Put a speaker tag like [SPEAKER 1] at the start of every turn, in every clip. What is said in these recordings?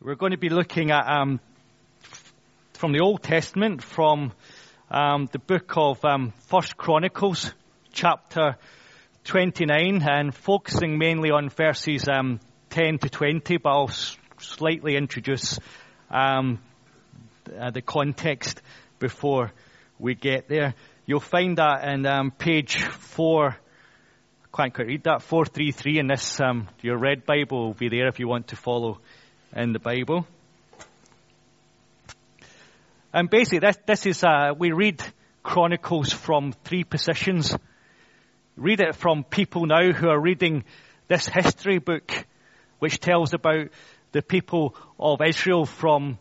[SPEAKER 1] We're going to be looking at um, from the Old Testament, from um, the book of um, First Chronicles, chapter 29, and focusing mainly on verses um, 10 to 20, but I'll slightly introduce um, uh, the context before we get there. You'll find that in um, page 4 can't quite read that. 433 in this, um, your red Bible will be there if you want to follow in the Bible. And basically, this, this is, uh, we read Chronicles from three positions. Read it from people now who are reading this history book, which tells about the people of Israel from,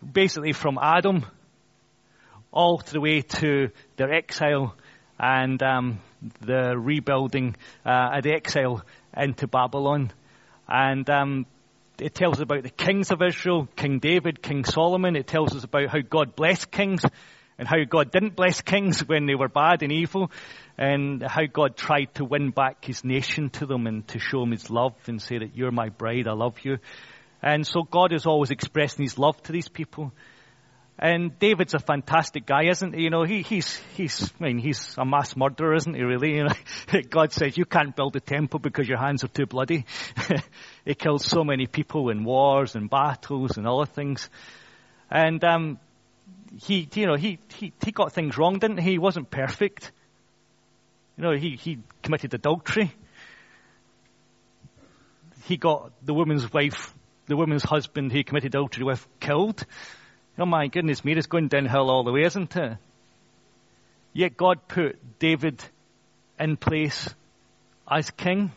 [SPEAKER 1] basically from Adam, all the way to their exile and um, the rebuilding, uh, the exile into Babylon. And um, it tells us about the kings of Israel, King David, King Solomon. It tells us about how God blessed kings and how God didn't bless kings when they were bad and evil and how God tried to win back his nation to them and to show them his love and say that you're my bride, I love you. And so God is always expressing his love to these people. And David's a fantastic guy, isn't he? You know, he, he's, he's, I mean, he's a mass murderer, isn't he really? You know, God says you can't build a temple because your hands are too bloody. he killed so many people in wars and battles and other things. And, um, he, you know, he, he, he got things wrong, didn't he? He wasn't perfect. You know, he, he committed adultery. He got the woman's wife, the woman's husband he committed adultery with killed. Oh my goodness me, it's going downhill all the way, isn't it? Yet God put David in place as king.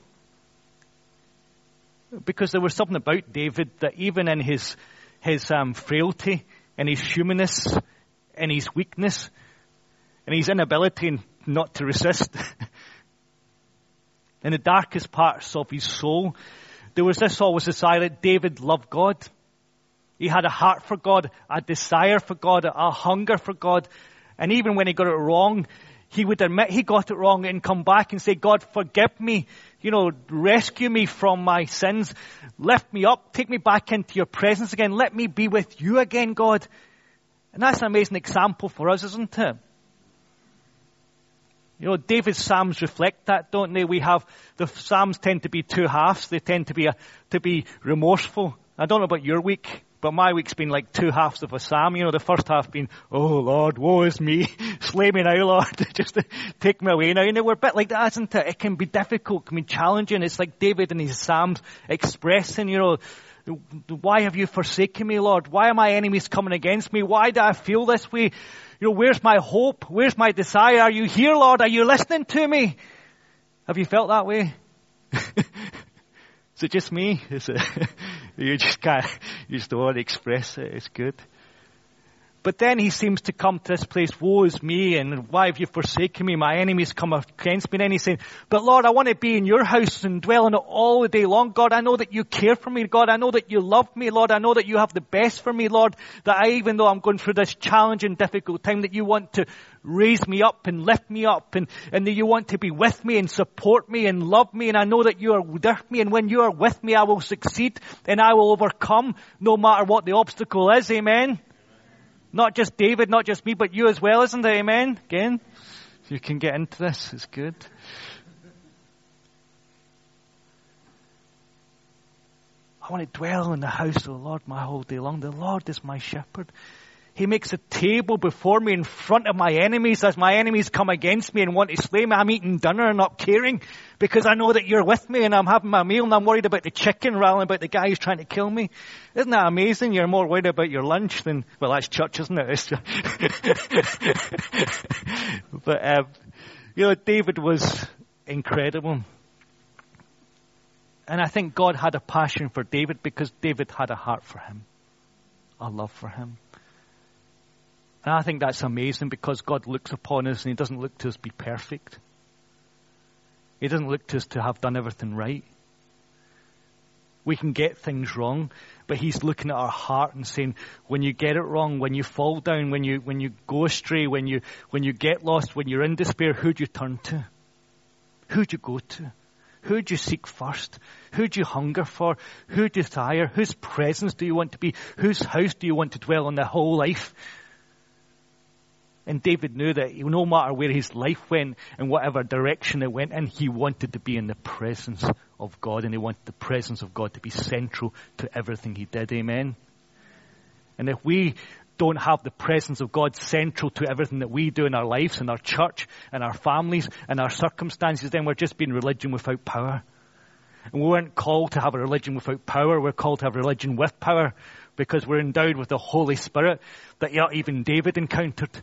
[SPEAKER 1] Because there was something about David that even in his, his um, frailty, and his humanness, and his weakness, and his inability not to resist, in the darkest parts of his soul, there was this always desire that David loved God. He had a heart for God, a desire for God, a hunger for God. And even when he got it wrong, he would admit he got it wrong and come back and say, God, forgive me. You know, rescue me from my sins. Lift me up. Take me back into your presence again. Let me be with you again, God. And that's an amazing example for us, isn't it? You know, David's Psalms reflect that, don't they? We have, the Psalms tend to be two halves. They tend to be, a, to be remorseful. I don't know about your week, but my week's been like two halves of a psalm. You know, the first half being, oh Lord, woe is me. Slay me now, Lord. Just take me away now. You know, we're a bit like that, isn't it? It can be difficult, can be challenging. It's like David in his psalms expressing, you know, why have you forsaken me, Lord? Why are my enemies coming against me? Why do I feel this way? You know, where's my hope? Where's my desire? Are you here, Lord? Are you listening to me? Have you felt that way? Is it just me? Is it, you just can't, use the to express it. It's good. But then he seems to come to this place, woe is me, and why have you forsaken me? My enemies come against me. And then he's saying, but Lord, I want to be in your house and dwell in it all the day long. God, I know that you care for me. God, I know that you love me. Lord, I know that you have the best for me. Lord, that I, even though I'm going through this challenging, difficult time, that you want to raise me up and lift me up and, and that you want to be with me and support me and love me. And I know that you are with me. And when you are with me, I will succeed and I will overcome no matter what the obstacle is. Amen. Not just David, not just me, but you as well, isn't it? Amen? Again, you can get into this. It's good. I want to dwell in the house of the Lord my whole day long. The Lord is my shepherd. He makes a table before me in front of my enemies as my enemies come against me and want to slay me. I'm eating dinner and not caring because I know that you're with me and I'm having my meal and I'm worried about the chicken rather than about the guy who's trying to kill me. Isn't that amazing? You're more worried about your lunch than, well, that's church, isn't it? but, um, you know, David was incredible. And I think God had a passion for David because David had a heart for him, a love for him. And I think that's amazing because God looks upon us and He doesn't look to us be perfect. He doesn't look to us to have done everything right. We can get things wrong, but He's looking at our heart and saying, when you get it wrong, when you fall down, when you, when you go astray, when you, when you get lost, when you're in despair, who do you turn to? Who do you go to? Who do you seek first? Who do you hunger for? Who do you desire? Whose presence do you want to be? Whose house do you want to dwell in the whole life? And David knew that no matter where his life went and whatever direction it went in, he wanted to be in the presence of God and he wanted the presence of God to be central to everything he did. Amen. And if we don't have the presence of God central to everything that we do in our lives, in our church, in our families, in our circumstances, then we're just being religion without power. And we weren't called to have a religion without power. We're called to have a religion with power because we're endowed with the Holy Spirit that even David encountered.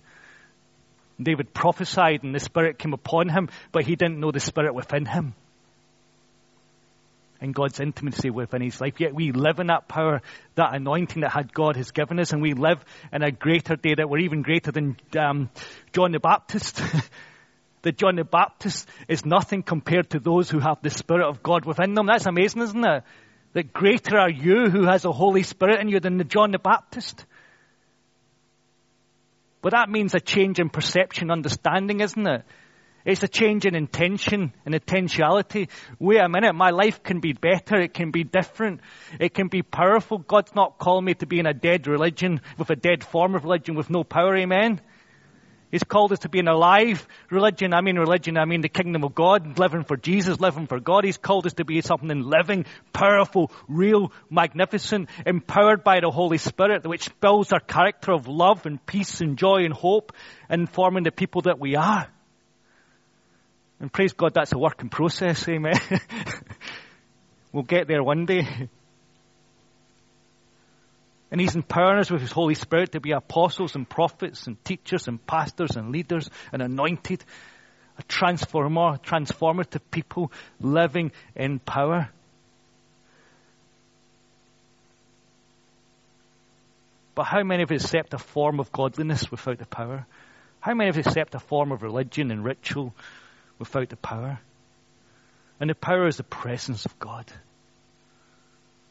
[SPEAKER 1] David prophesied and the Spirit came upon him, but he didn't know the Spirit within him. And God's intimacy within his life. Yet we live in that power, that anointing that had God has given us, and we live in a greater day that we're even greater than um, John the Baptist. that John the Baptist is nothing compared to those who have the Spirit of God within them. That's amazing, isn't it? That greater are you who has the Holy Spirit in you than the John the Baptist. But that means a change in perception, understanding, isn't it? It's a change in intention and intentionality. Wait a minute, my life can be better, it can be different, it can be powerful. God's not calling me to be in a dead religion, with a dead form of religion with no power, amen? He's called us to be an alive religion. I mean religion, I mean the kingdom of God, living for Jesus, living for God. He's called us to be something living, powerful, real, magnificent, empowered by the Holy Spirit, which builds our character of love and peace and joy and hope and forming the people that we are. And praise God, that's a working process, amen. we'll get there one day. And He's empowering us with His Holy Spirit to be apostles and prophets and teachers and pastors and leaders and anointed, a transformer, transformative people living in power. But how many of us accept a form of godliness without the power? How many of us accept a form of religion and ritual without the power? And the power is the presence of God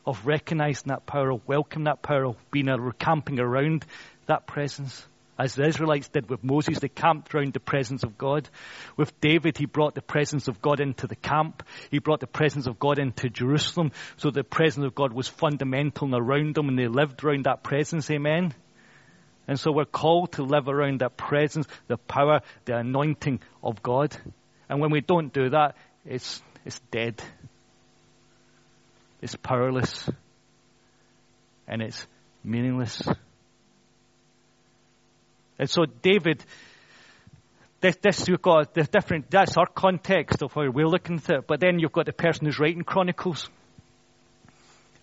[SPEAKER 1] of recognizing that power, of welcoming that power, of being a camping around that presence. As the Israelites did with Moses, they camped around the presence of God. With David, he brought the presence of God into the camp. He brought the presence of God into Jerusalem. So the presence of God was fundamental and around them and they lived around that presence. Amen. And so we're called to live around that presence, the power, the anointing of God. And when we don't do that, it's, it's dead is powerless and it's meaningless. And so David, this, this you've got the different, that's our context of how we're looking at it, but then you've got the person who's writing Chronicles.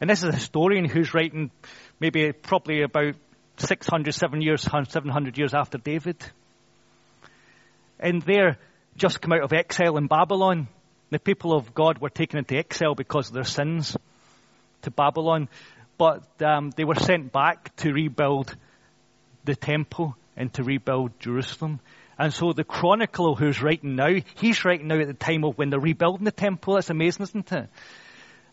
[SPEAKER 1] And this is a historian who's writing maybe probably about 600, 7 years, 700 years after David. And they're just come out of exile in Babylon. The people of God were taken into exile because of their sins to Babylon, but um, they were sent back to rebuild the temple and to rebuild Jerusalem. And so the chronicler who's writing now, he's writing now at the time of when they're rebuilding the temple. That's amazing, isn't it?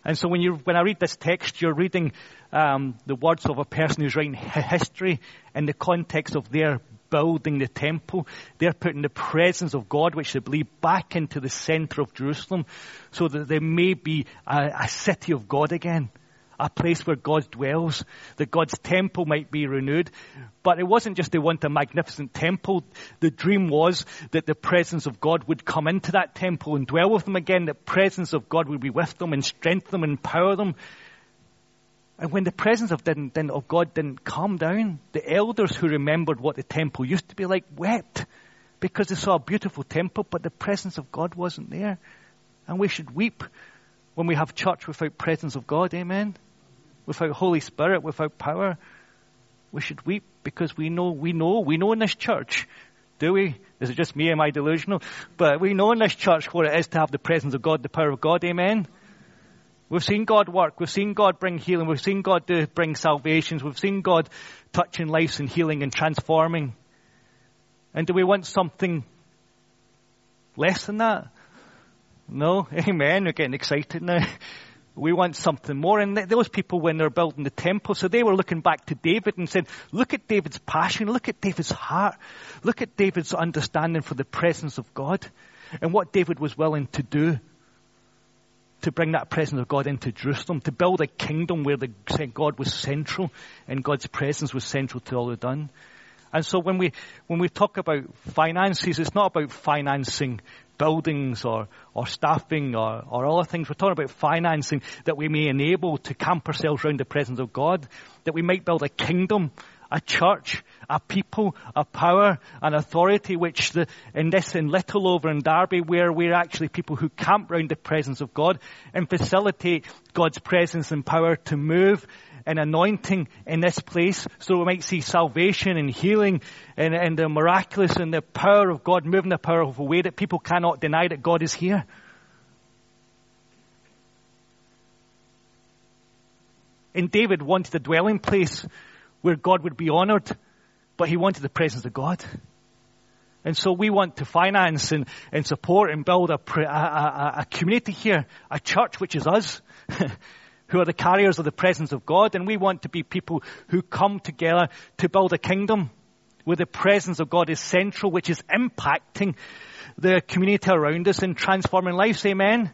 [SPEAKER 1] And so when you when I read this text, you're reading um, the words of a person who's writing history in the context of their building the temple. They're putting the presence of God, which they believe, back into the center of Jerusalem so that there may be a, a city of God again. A place where God dwells, that God's temple might be renewed. But it wasn't just they want a magnificent temple. The dream was that the presence of God would come into that temple and dwell with them again. The presence of God would be with them and strengthen them and empower them and when the presence of, didn't, didn't, of God didn't come down, the elders who remembered what the temple used to be like wept because they saw a beautiful temple, but the presence of God wasn't there. And we should weep when we have church without presence of God, amen? Without Holy Spirit, without power. We should weep because we know, we know, we know in this church, do we? Is it just me? Am I delusional? But we know in this church what it is to have the presence of God, the power of God, amen? We've seen God work. We've seen God bring healing. We've seen God do, bring salvations. We've seen God touching lives and healing and transforming. And do we want something less than that? No? Amen. We're getting excited now. We want something more. And those people, when they're building the temple, so they were looking back to David and said, look at David's passion. Look at David's heart. Look at David's understanding for the presence of God and what David was willing to do to bring that presence of God into Jerusalem, to build a kingdom where the, God was central and God's presence was central to all they've done. And so when we, when we talk about finances, it's not about financing buildings or, or staffing or, or other things. We're talking about financing that we may enable to camp ourselves around the presence of God, that we might build a kingdom, a church, a people, a power, an authority, which the, in this, in Littleover and Derby, where we're actually people who camp around the presence of God and facilitate God's presence and power to move and anointing in this place so we might see salvation and healing and, and the miraculous and the power of God moving the power of a way that people cannot deny that God is here. And David wanted a dwelling place where God would be honored, but he wanted the presence of God. And so we want to finance and, and support and build a, a, a, a community here, a church which is us. who are the carriers of the presence of God, and we want to be people who come together to build a kingdom where the presence of God is central, which is impacting the community around us and transforming lives. Amen.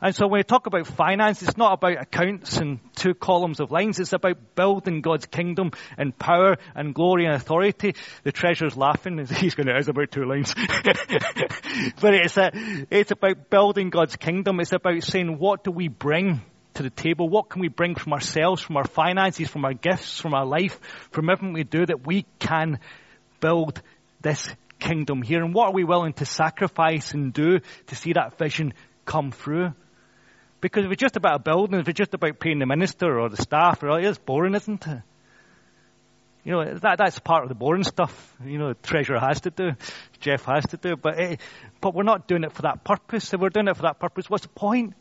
[SPEAKER 1] And so when we talk about finance, it's not about accounts and two columns of lines. It's about building God's kingdom and power and glory and authority. The treasurer's laughing. He's going to, it's about two lines. but it's, a, it's about building God's kingdom. It's about saying, what do we bring to the table? What can we bring from ourselves, from our finances, from our gifts, from our life, from everything we do that we can build this kingdom here? And what are we willing to sacrifice and do to see that vision come through? Because if it's just about a building, if it's just about paying the minister or the staff, it's boring, isn't it? You know, that, that's part of the boring stuff. You know, the treasurer has to do, Jeff has to do, but, it, but we're not doing it for that purpose. If we're doing it for that purpose, what's the point?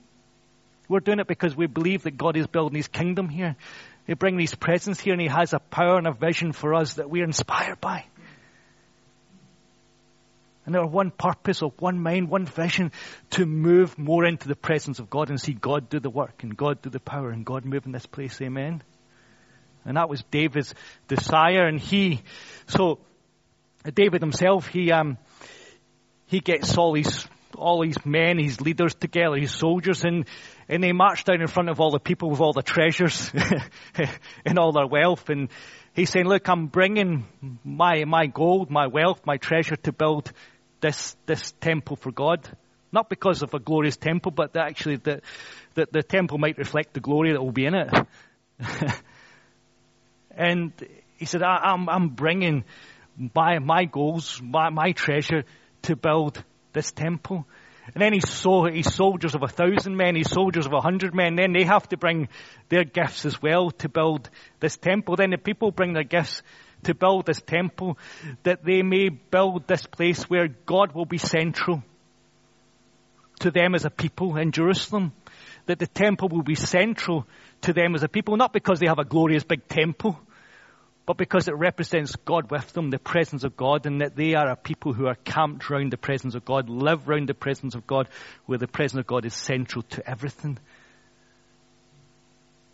[SPEAKER 1] We're doing it because we believe that God is building His kingdom here. He brings His presence here and He has a power and a vision for us that we're inspired by. And there are one purpose of one mind, one vision to move more into the presence of God and see God do the work and God do the power and God move in this place. Amen. And that was David's desire and he, so David himself, he, um, he gets all these, all these men, his leaders together, his soldiers, and and they marched down in front of all the people with all the treasures and all their wealth. And he's saying, look, I'm bringing my, my gold, my wealth, my treasure to build this, this temple for God. Not because of a glorious temple, but that actually the, the, the temple might reflect the glory that will be in it. and he said, I, am I'm, I'm bringing my, my goals, my, my treasure to build this temple. And then he saw he's soldiers of a thousand men, he's soldiers of a hundred men. Then they have to bring their gifts as well to build this temple. Then the people bring their gifts to build this temple that they may build this place where God will be central to them as a people in Jerusalem. That the temple will be central to them as a people, not because they have a glorious big temple, but because it represents God with them, the presence of God, and that they are a people who are camped around the presence of God, live around the presence of God, where the presence of God is central to everything.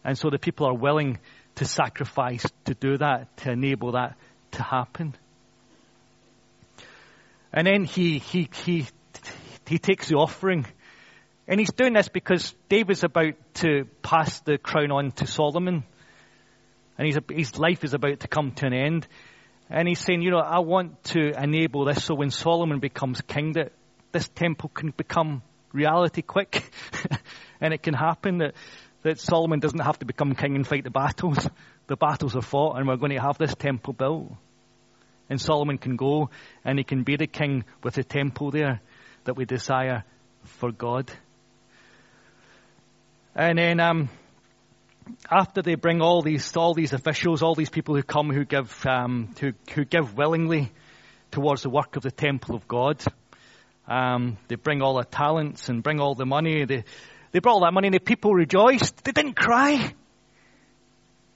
[SPEAKER 1] And so the people are willing to sacrifice to do that, to enable that to happen. And then he, he, he, he takes the offering. And he's doing this because David's about to pass the crown on to Solomon and his life is about to come to an end. And he's saying, you know, I want to enable this so when Solomon becomes king that this temple can become reality quick. and it can happen that, that Solomon doesn't have to become king and fight the battles. The battles are fought and we're going to have this temple built. And Solomon can go and he can be the king with the temple there that we desire for God. And then, um, after they bring all these all these officials, all these people who come who give um, who who give willingly towards the work of the temple of God, um, they bring all their talents and bring all the money. They they brought all that money, and the people rejoiced. They didn't cry.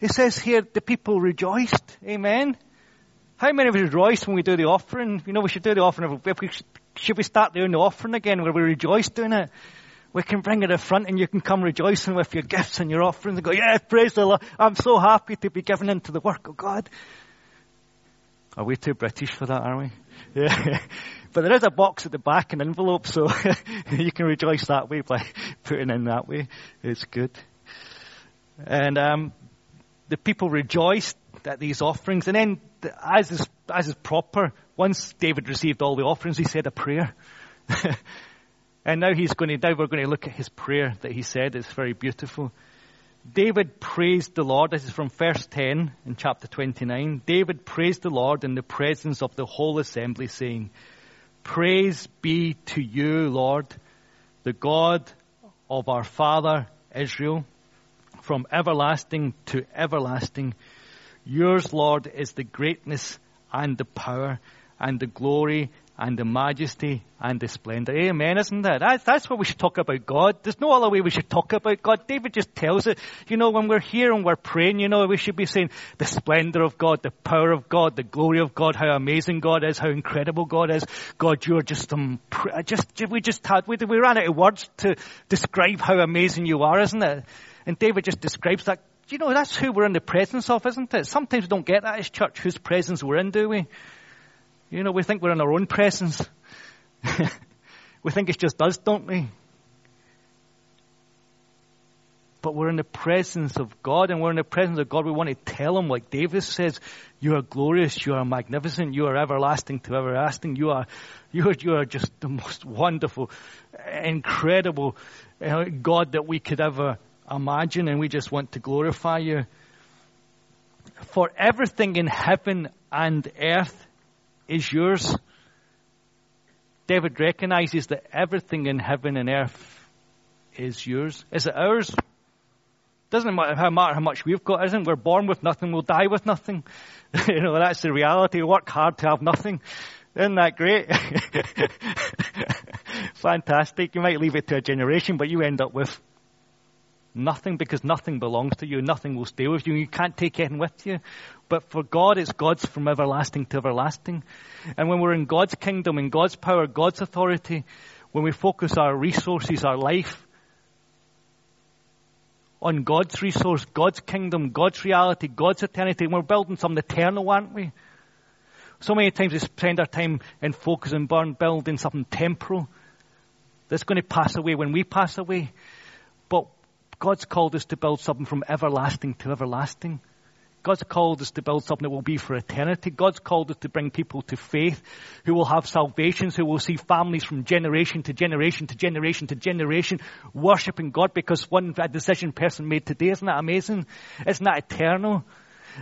[SPEAKER 1] It says here the people rejoiced. Amen. How many of us rejoice when we do the offering? You know, we should do the offering. If we, should we start doing the offering again where we rejoice doing it? we can bring it in front and you can come rejoicing with your gifts and your offerings and go, yeah, praise the Lord. I'm so happy to be given into the work of God. Are we too British for that, are we? Yeah. But there is a box at the back, an envelope, so you can rejoice that way by putting in that way. It's good. And um, the people rejoiced at these offerings. And then, as is, as is proper, once David received all the offerings, he said a prayer. and now he's going to, now we're going to look at his prayer that he said. It's very beautiful. David praised the Lord. This is from verse 10 in chapter 29. David praised the Lord in the presence of the whole assembly, saying, Praise be to you, Lord, the God of our father Israel, from everlasting to everlasting. Yours, Lord, is the greatness and the power and the glory and the majesty and the splendor. Amen, isn't that? That's, that's what we should talk about God. There's no other way we should talk about God. David just tells it. You know, when we're here and we're praying, you know, we should be saying the splendor of God, the power of God, the glory of God, how amazing God is, how incredible God is. God, you're just, um, just, we just had, we, we ran out of words to describe how amazing you are, isn't it? And David just describes that. You know, that's who we're in the presence of, isn't it? Sometimes we don't get that as church, whose presence we're in, do we? You know, we think we're in our own presence. we think it's just us, don't we? But we're in the presence of God, and we're in the presence of God. We want to tell Him, like David says, "You are glorious, you are magnificent, you are everlasting to everlasting. You are, you are, you are just the most wonderful, incredible God that we could ever imagine, and we just want to glorify You." For everything in heaven and earth is yours. David recognizes that everything in heaven and earth is yours. Is it ours? Doesn't matter how, matter how much we've got, isn't We're born with nothing, we'll die with nothing. you know, that's the reality. Work hard to have nothing. Isn't that great? Fantastic. You might leave it to a generation, but you end up with nothing because nothing belongs to you. Nothing will stay with you. You can't take anything with you. But for God, it's God's from everlasting to everlasting. And when we're in God's kingdom, in God's power, God's authority, when we focus our resources, our life, on God's resource, God's kingdom, God's reality, God's eternity, we're building something eternal, aren't we? So many times we spend our time in focus and burn building something temporal that's going to pass away when we pass away. But God's called us to build something from everlasting to everlasting. God's called us to build something that will be for eternity. God's called us to bring people to faith who will have salvations, who will see families from generation to generation to generation to generation worshiping God because one decision person made today. Isn't that amazing? Isn't that eternal?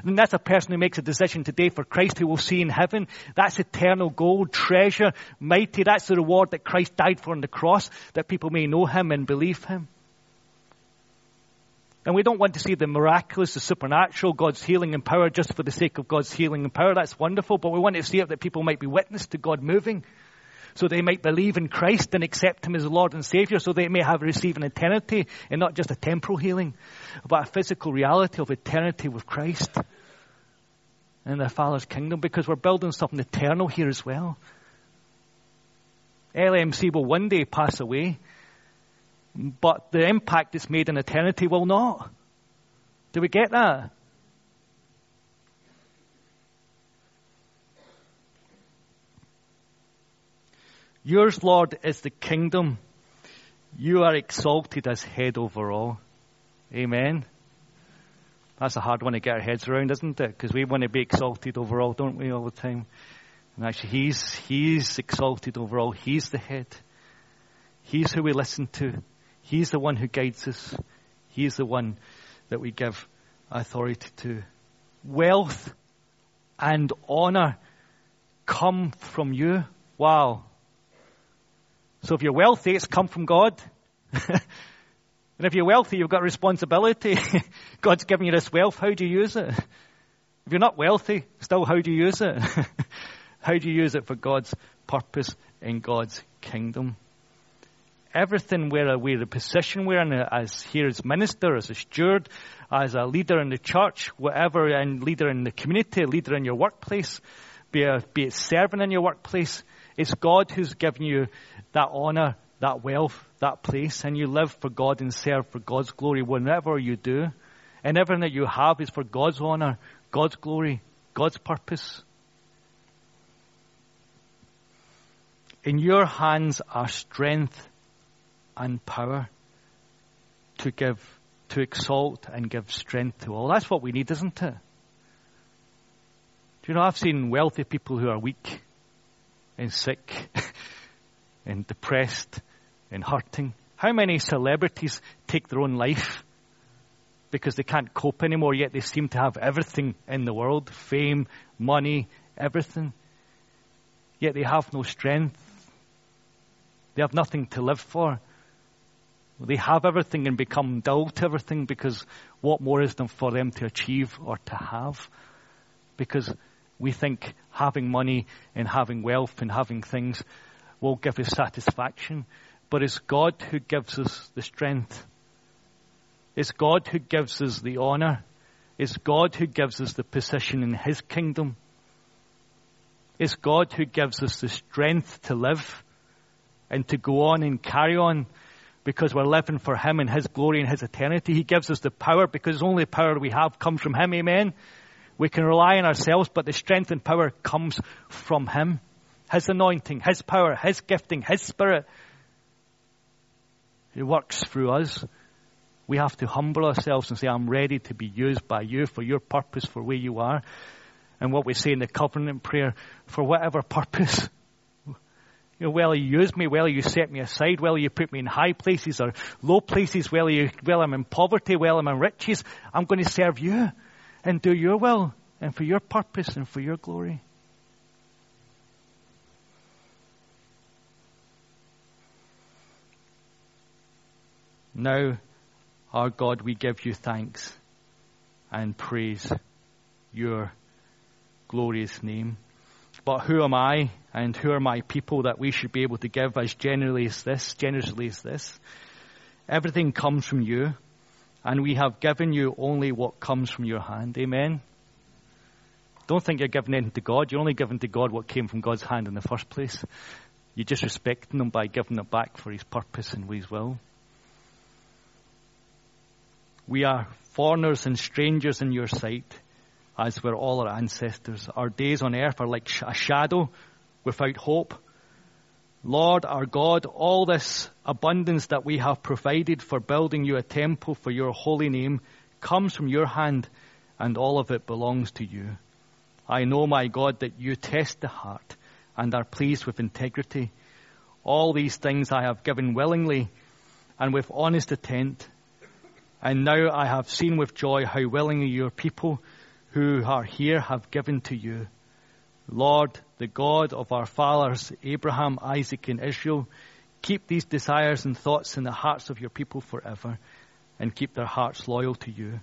[SPEAKER 1] And that's a person who makes a decision today for Christ who will see in heaven. That's eternal gold, treasure, mighty. That's the reward that Christ died for on the cross, that people may know him and believe him. And we don't want to see the miraculous, the supernatural, God's healing and power just for the sake of God's healing and power. That's wonderful, but we want to see it that people might be witness to God moving. So they might believe in Christ and accept Him as Lord and Savior, so they may have received an eternity and not just a temporal healing, but a physical reality of eternity with Christ in the Father's kingdom, because we're building something eternal here as well. LMC will one day pass away, but the impact it's made in eternity will not. Do we get that? Yours, Lord, is the kingdom. You are exalted as head over all. Amen. That's a hard one to get our heads around, isn't it? Because we want to be exalted over all, don't we, all the time? And actually, He's, He's exalted over all. He's the head. He's who we listen to. He's the one who guides us. He's the one that we give authority to. Wealth and honor come from you. Wow. So if you're wealthy, it's come from God. and if you're wealthy, you've got responsibility. God's given you this wealth. How do you use it? If you're not wealthy, still how do you use it? how do you use it for God's purpose in God's kingdom? Everything where we're the position we're in uh, as here as minister, as a steward, as a leader in the church, whatever, and leader in the community, leader in your workplace, be, a, be it serving in your workplace, it's God who's given you that honor, that wealth, that place, and you live for God and serve for God's glory whenever you do. And everything that you have is for God's honor, God's glory, God's purpose. In your hands are strength and power to give, to exalt and give strength to all. That's what we need, isn't it? Do you know, I've seen wealthy people who are weak and sick and depressed and hurting. How many celebrities take their own life because they can't cope anymore, yet they seem to have everything in the world fame, money, everything. Yet they have no strength. They have nothing to live for. They have everything and become dull to everything because what more is there for them to achieve or to have? Because we think having money and having wealth and having things will give us satisfaction. But it's God who gives us the strength. It's God who gives us the honor. It's God who gives us the position in His kingdom. It's God who gives us the strength to live and to go on and carry on because we're living for Him and His glory and His eternity. He gives us the power because the only power we have comes from Him. Amen. We can rely on ourselves, but the strength and power comes from Him. His anointing, His power, His gifting, His Spirit. He works through us. We have to humble ourselves and say, I'm ready to be used by you for your purpose, for where you are. And what we say in the covenant prayer, for whatever purpose. You know, whether you use me, whether you set me aside, whether you put me in high places or low places, whether, you, whether I'm in poverty, whether I'm in riches, I'm going to serve you and do your will and for your purpose and for your glory. Now, our God, we give you thanks and praise your glorious name. But who am I and who are my people that we should be able to give as generally as this, generously as this? Everything comes from you, and we have given you only what comes from your hand. Amen. Don't think you're giving anything to God. You're only giving to God what came from God's hand in the first place. You're just respecting Him by giving it back for His purpose and His will. We are foreigners and strangers in your sight, as were all our ancestors. Our days on earth are like a shadow without hope. Lord our God, all this abundance that we have provided for building you a temple for your holy name comes from your hand, and all of it belongs to you. I know, my God, that you test the heart and are pleased with integrity. All these things I have given willingly and with honest intent. And now I have seen with joy how willingly your people who are here have given to you. Lord, the God of our fathers, Abraham, Isaac, and Israel, keep these desires and thoughts in the hearts of your people forever and keep their hearts loyal to you.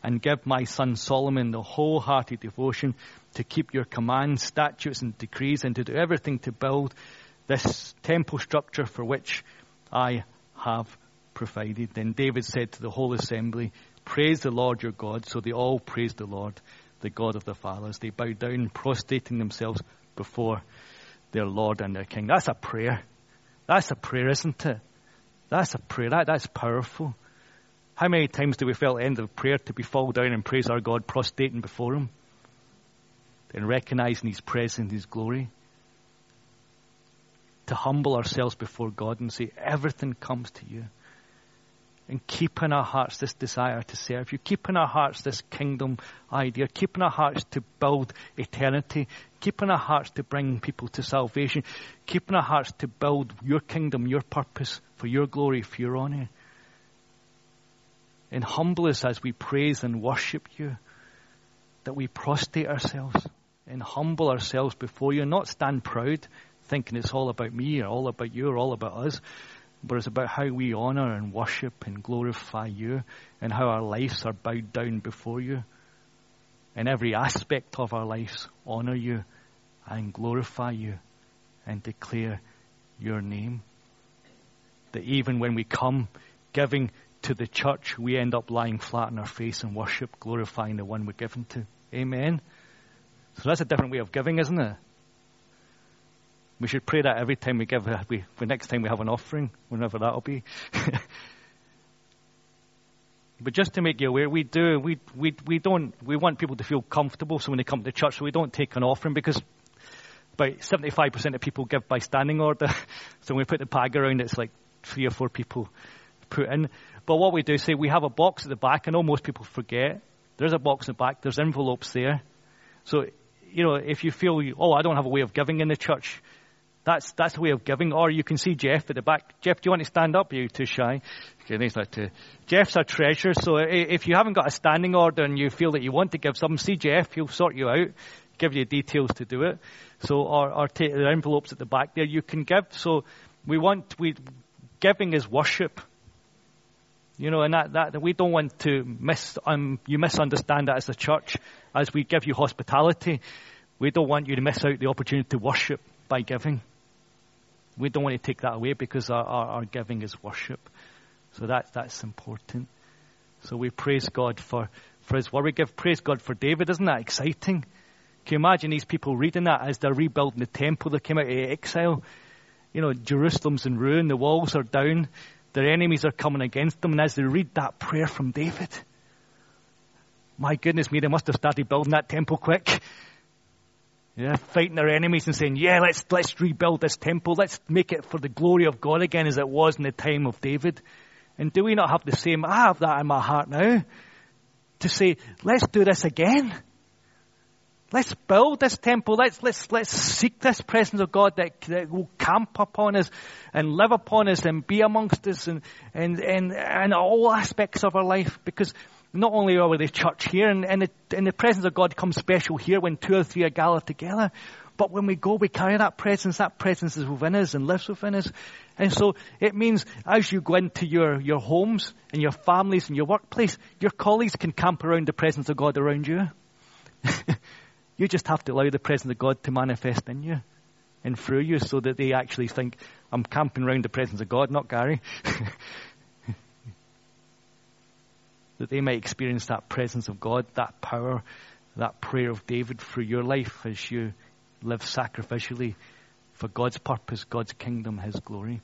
[SPEAKER 1] And give my son Solomon the wholehearted devotion to keep your commands, statutes, and decrees and to do everything to build this temple structure for which I have provided. Then David said to the whole assembly, Praise the Lord your God. So they all praised the Lord, the God of the fathers. They bowed down, prostrating themselves before their Lord and their King. That's a prayer. That's a prayer, isn't it? That's a prayer. That, that's powerful. How many times do we feel at the end of prayer to be fall down and praise our God, prostrating before Him? And recognizing His presence, His glory? To humble ourselves before God and say, everything comes to you and keep in our hearts this desire to serve you. Keep in our hearts this kingdom idea. Keep in our hearts to build eternity. Keep in our hearts to bring people to salvation. Keep in our hearts to build your kingdom, your purpose, for your glory, for your honor. And humble us as we praise and worship you, that we prostrate ourselves and humble ourselves before you, not stand proud, thinking it's all about me or all about you or all about us, but it's about how we honor and worship and glorify you and how our lives are bowed down before you. In every aspect of our lives, honor you and glorify you and declare your name. That even when we come giving to the church, we end up lying flat on our face and worship, glorifying the one we're given to. Amen. So that's a different way of giving, isn't it? We should pray that every time we give, we, the next time we have an offering, whenever that'll be. but just to make you aware, we do, we, we, we don't, we want people to feel comfortable so when they come to church, so we don't take an offering because about 75% of people give by standing order. so when we put the bag around, it's like three or four people put in. But what we do say, we have a box at the back. I know most people forget. There's a box at the back. There's envelopes there. So, you know, if you feel, oh, I don't have a way of giving in the church, that's, that's a way of giving. Or you can see Jeff at the back. Jeff, do you want to stand up? Are you too shy? Okay, he's. Jeff's a treasure. so if you haven't got a standing order and you feel that you want to give something, see Jeff. He'll sort you out, give you details to do it. So, or, or take the envelopes at the back there. You can give. So we want, we, giving is worship. You know, and that, that we don't want to miss, um, you misunderstand that as a church. As we give you hospitality, we don't want you to miss out the opportunity to worship by giving. We don't want to take that away because our, our, our giving is worship. So that, that's important. So we praise God for, for His word. We give praise God for David. Isn't that exciting? Can you imagine these people reading that as they're rebuilding the temple They came out of exile? You know, Jerusalem's in ruin, the walls are down. Their enemies are coming against them. And as they read that prayer from David, my goodness me, they must have started building that temple quick. Yeah, fighting their enemies and saying, yeah, let's, let's rebuild this temple. Let's make it for the glory of God again as it was in the time of David. And do we not have the same? I have that in my heart now. To say, let's do this again. Let's build this temple. Let's, let's, let's seek this presence of God that, that will camp upon us and live upon us and be amongst us and, and, and, and all aspects of our life. Because not only are we the church here and, and, the, the presence of God comes special here when two or three are gathered together, but when we go, we carry that presence. That presence is within us and lives within us. And so it means as you go into your, your homes and your families and your workplace, your colleagues can camp around the presence of God around you. You just have to allow the presence of God to manifest in you and through you so that they actually think, I'm camping around the presence of God, not Gary. that they might experience that presence of God, that power, that prayer of David through your life as you live sacrificially for God's purpose, God's kingdom, His glory.